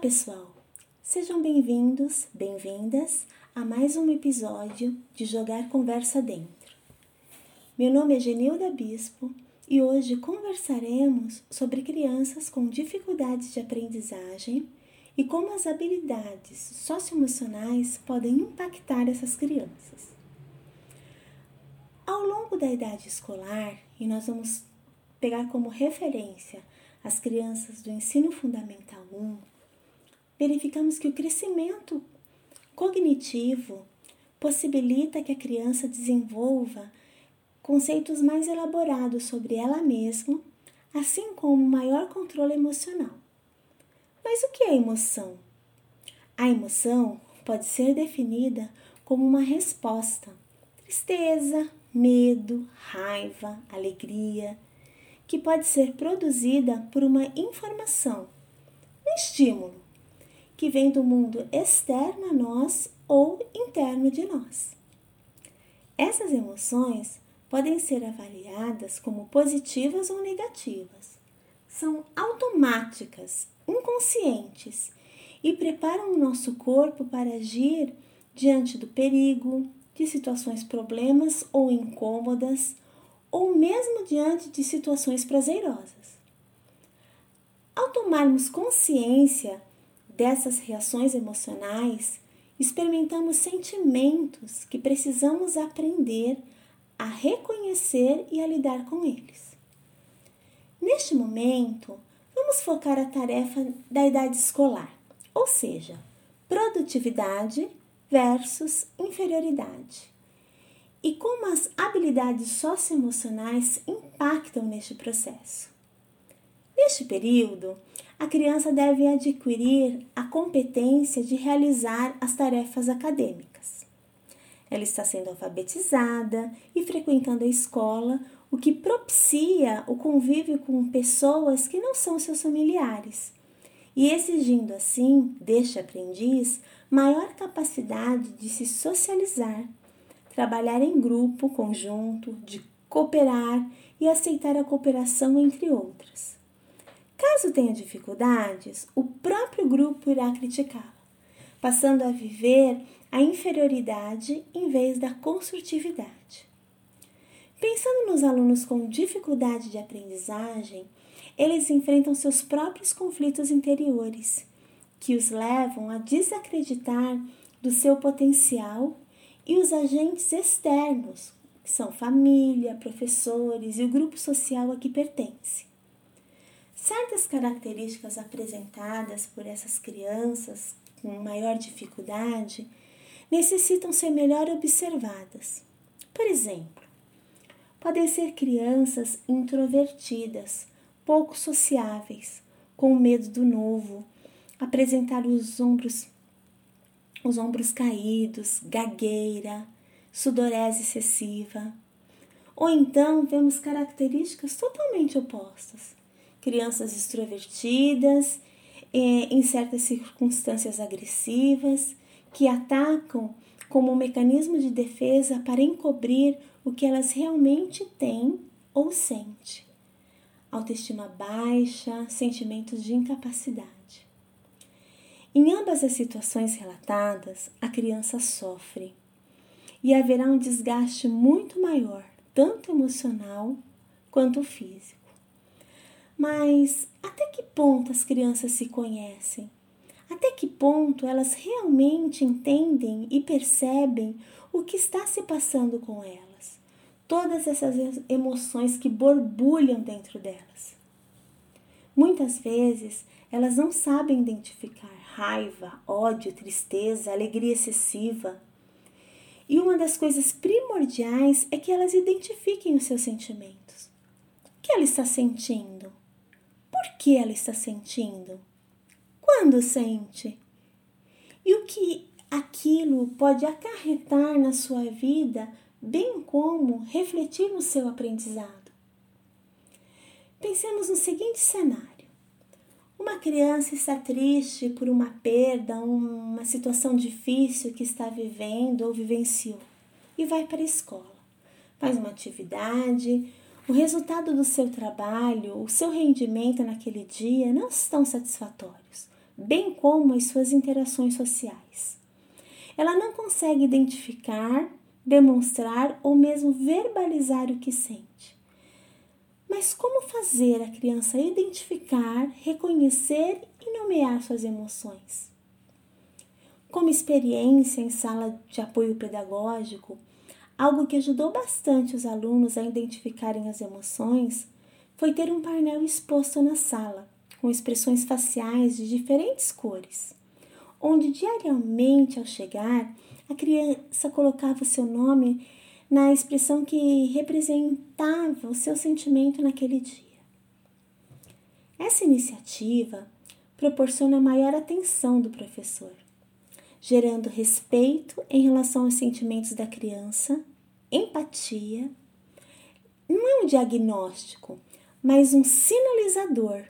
pessoal! Sejam bem-vindos, bem-vindas a mais um episódio de Jogar Conversa Dentro. Meu nome é Genilda Bispo e hoje conversaremos sobre crianças com dificuldades de aprendizagem e como as habilidades socioemocionais podem impactar essas crianças. Ao longo da idade escolar, e nós vamos pegar como referência as crianças do ensino fundamental 1, verificamos que o crescimento cognitivo possibilita que a criança desenvolva conceitos mais elaborados sobre ela mesma, assim como maior controle emocional. Mas o que é emoção? A emoção pode ser definida como uma resposta, tristeza, medo, raiva, alegria, que pode ser produzida por uma informação, um estímulo, que vem do mundo externo a nós ou interno de nós. Essas emoções podem ser avaliadas como positivas ou negativas. São automáticas, inconscientes e preparam o nosso corpo para agir diante do perigo, de situações problemas ou incômodas ou mesmo diante de situações prazerosas. Ao tomarmos consciência dessas reações emocionais, experimentamos sentimentos que precisamos aprender a reconhecer e a lidar com eles. Neste momento, vamos focar a tarefa da idade escolar, ou seja, produtividade versus inferioridade e como as habilidades socioemocionais impactam neste processo. Neste período, a criança deve adquirir a competência de realizar as tarefas acadêmicas. Ela está sendo alfabetizada e frequentando a escola, o que propicia o convívio com pessoas que não são seus familiares e exigindo assim deste aprendiz maior capacidade de se socializar trabalhar em grupo, conjunto, de cooperar e aceitar a cooperação, entre outras. Caso tenha dificuldades, o próprio grupo irá criticá-la, passando a viver a inferioridade em vez da construtividade. Pensando nos alunos com dificuldade de aprendizagem, eles enfrentam seus próprios conflitos interiores, que os levam a desacreditar do seu potencial e os agentes externos, que são família, professores e o grupo social a que pertence. Certas características apresentadas por essas crianças com maior dificuldade necessitam ser melhor observadas. Por exemplo, podem ser crianças introvertidas, pouco sociáveis, com medo do novo, apresentar os ombros os ombros caídos, gagueira, sudorese excessiva. Ou então vemos características totalmente opostas. Crianças extrovertidas, eh, em certas circunstâncias agressivas, que atacam como um mecanismo de defesa para encobrir o que elas realmente têm ou sentem. Autoestima baixa, sentimentos de incapacidade. Em ambas as situações relatadas, a criança sofre e haverá um desgaste muito maior, tanto emocional quanto físico. Mas até que ponto as crianças se conhecem? Até que ponto elas realmente entendem e percebem o que está se passando com elas? Todas essas emoções que borbulham dentro delas. Muitas vezes elas não sabem identificar raiva, ódio, tristeza, alegria excessiva. E uma das coisas primordiais é que elas identifiquem os seus sentimentos. O que ela está sentindo? Por que ela está sentindo? Quando sente? E o que aquilo pode acarretar na sua vida, bem como refletir no seu aprendizado? Pensemos no seguinte cenário uma criança está triste por uma perda, uma situação difícil que está vivendo ou vivenciou e vai para a escola. Faz uma atividade, o resultado do seu trabalho, o seu rendimento naquele dia não estão satisfatórios. bem como as suas interações sociais. Ela não consegue identificar, demonstrar ou mesmo verbalizar o que sente. Mas como fazer a criança identificar, reconhecer e nomear suas emoções? Como experiência em sala de apoio pedagógico, algo que ajudou bastante os alunos a identificarem as emoções foi ter um painel exposto na sala, com expressões faciais de diferentes cores, onde diariamente ao chegar, a criança colocava o seu nome na expressão que representava o seu sentimento naquele dia. Essa iniciativa proporciona maior atenção do professor, gerando respeito em relação aos sentimentos da criança, empatia. Não é um diagnóstico, mas um sinalizador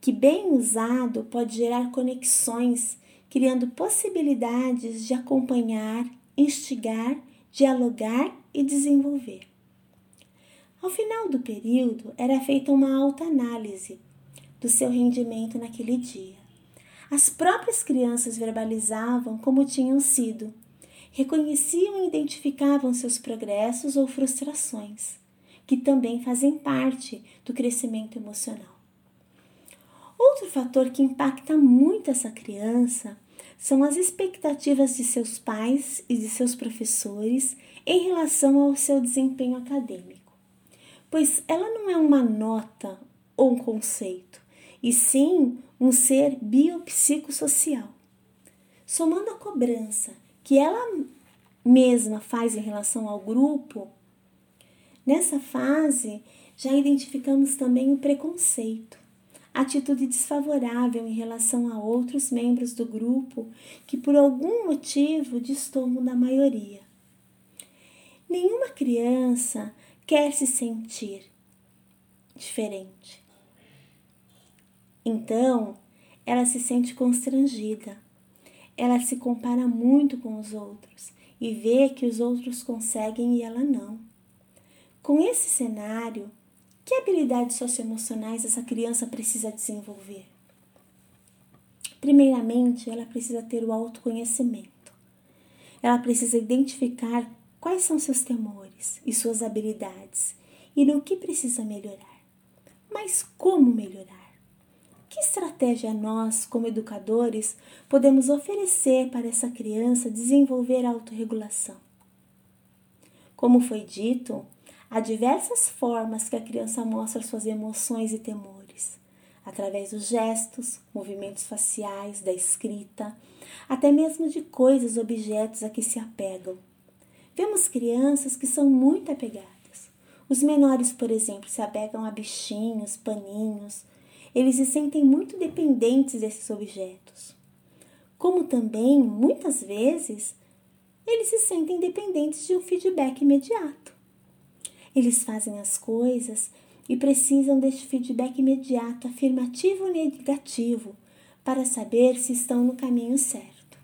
que, bem usado, pode gerar conexões, criando possibilidades de acompanhar, instigar dialogar e desenvolver. Ao final do período, era feita uma autoanálise do seu rendimento naquele dia. As próprias crianças verbalizavam como tinham sido, reconheciam e identificavam seus progressos ou frustrações, que também fazem parte do crescimento emocional. Outro fator que impacta muito essa criança são as expectativas de seus pais e de seus professores em relação ao seu desempenho acadêmico, pois ela não é uma nota ou um conceito, e sim um ser biopsicossocial. Somando a cobrança que ela mesma faz em relação ao grupo, nessa fase já identificamos também o preconceito atitude desfavorável em relação a outros membros do grupo que por algum motivo destoam da maioria. Nenhuma criança quer se sentir diferente. Então, ela se sente constrangida. Ela se compara muito com os outros e vê que os outros conseguem e ela não. Com esse cenário, que habilidades socioemocionais essa criança precisa desenvolver? Primeiramente, ela precisa ter o autoconhecimento. Ela precisa identificar quais são seus temores e suas habilidades e no que precisa melhorar. Mas como melhorar? Que estratégia nós, como educadores, podemos oferecer para essa criança desenvolver a autorregulação? Como foi dito, Há diversas formas que a criança mostra suas emoções e temores, através dos gestos, movimentos faciais, da escrita, até mesmo de coisas, objetos a que se apegam. Vemos crianças que são muito apegadas. Os menores, por exemplo, se apegam a bichinhos, paninhos. Eles se sentem muito dependentes desses objetos. Como também, muitas vezes, eles se sentem dependentes de um feedback imediato. Eles fazem as coisas e precisam deste feedback imediato, afirmativo ou negativo, para saber se estão no caminho certo.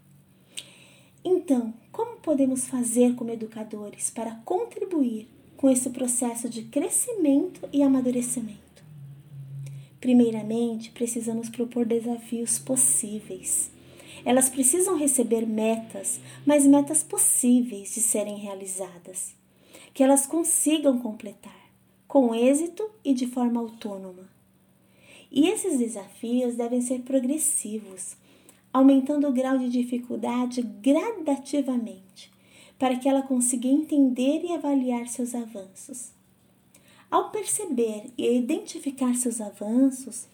Então, como podemos fazer como educadores para contribuir com esse processo de crescimento e amadurecimento? Primeiramente, precisamos propor desafios possíveis. Elas precisam receber metas, mas metas possíveis de serem realizadas que elas consigam completar com êxito e de forma autônoma. E esses desafios devem ser progressivos, aumentando o grau de dificuldade gradativamente, para que ela consiga entender e avaliar seus avanços. Ao perceber e identificar seus avanços,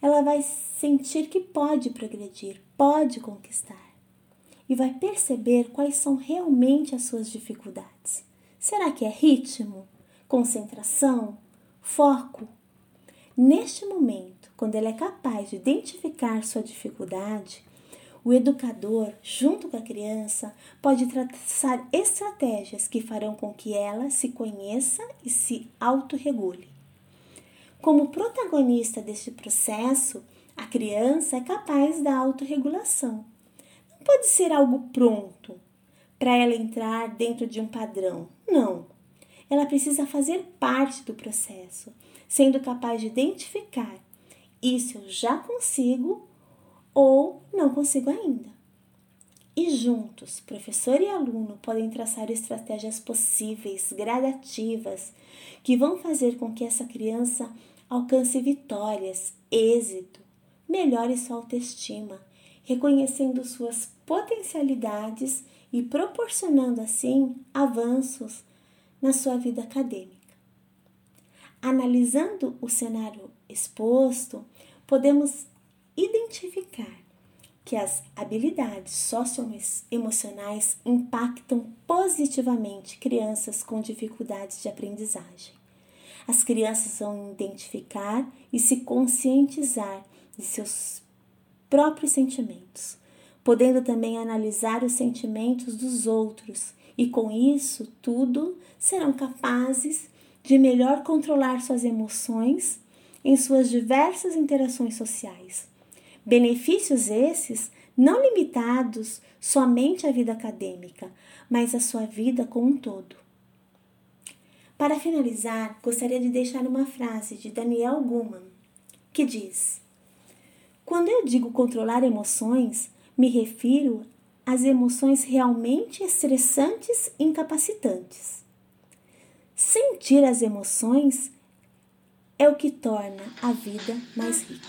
ela vai sentir que pode progredir, pode conquistar e vai perceber quais são realmente as suas dificuldades. Será que é ritmo, concentração, foco? Neste momento, quando ele é capaz de identificar sua dificuldade, o educador, junto com a criança, pode traçar estratégias que farão com que ela se conheça e se autorregule. Como protagonista deste processo, a criança é capaz da autorregulação. Não pode ser algo pronto para ela entrar dentro de um padrão. Não. Ela precisa fazer parte do processo, sendo capaz de identificar isso eu já consigo ou não consigo ainda. E juntos, professor e aluno podem traçar estratégias possíveis, gradativas, que vão fazer com que essa criança alcance vitórias, êxito, melhore sua autoestima, reconhecendo suas potencialidades e proporcionando assim avanços na sua vida acadêmica. Analisando o cenário exposto, podemos identificar que as habilidades socioemocionais impactam positivamente crianças com dificuldades de aprendizagem. As crianças vão identificar e se conscientizar de seus próprios sentimentos, podendo também analisar os sentimentos dos outros e com isso tudo serão capazes de melhor controlar suas emoções em suas diversas interações sociais. Benefícios esses não limitados somente à vida acadêmica, mas à sua vida como um todo. Para finalizar, gostaria de deixar uma frase de Daniel Goleman, que diz: Quando eu digo controlar emoções, me refiro às emoções realmente estressantes e incapacitantes. Sentir as emoções é o que torna a vida mais rica.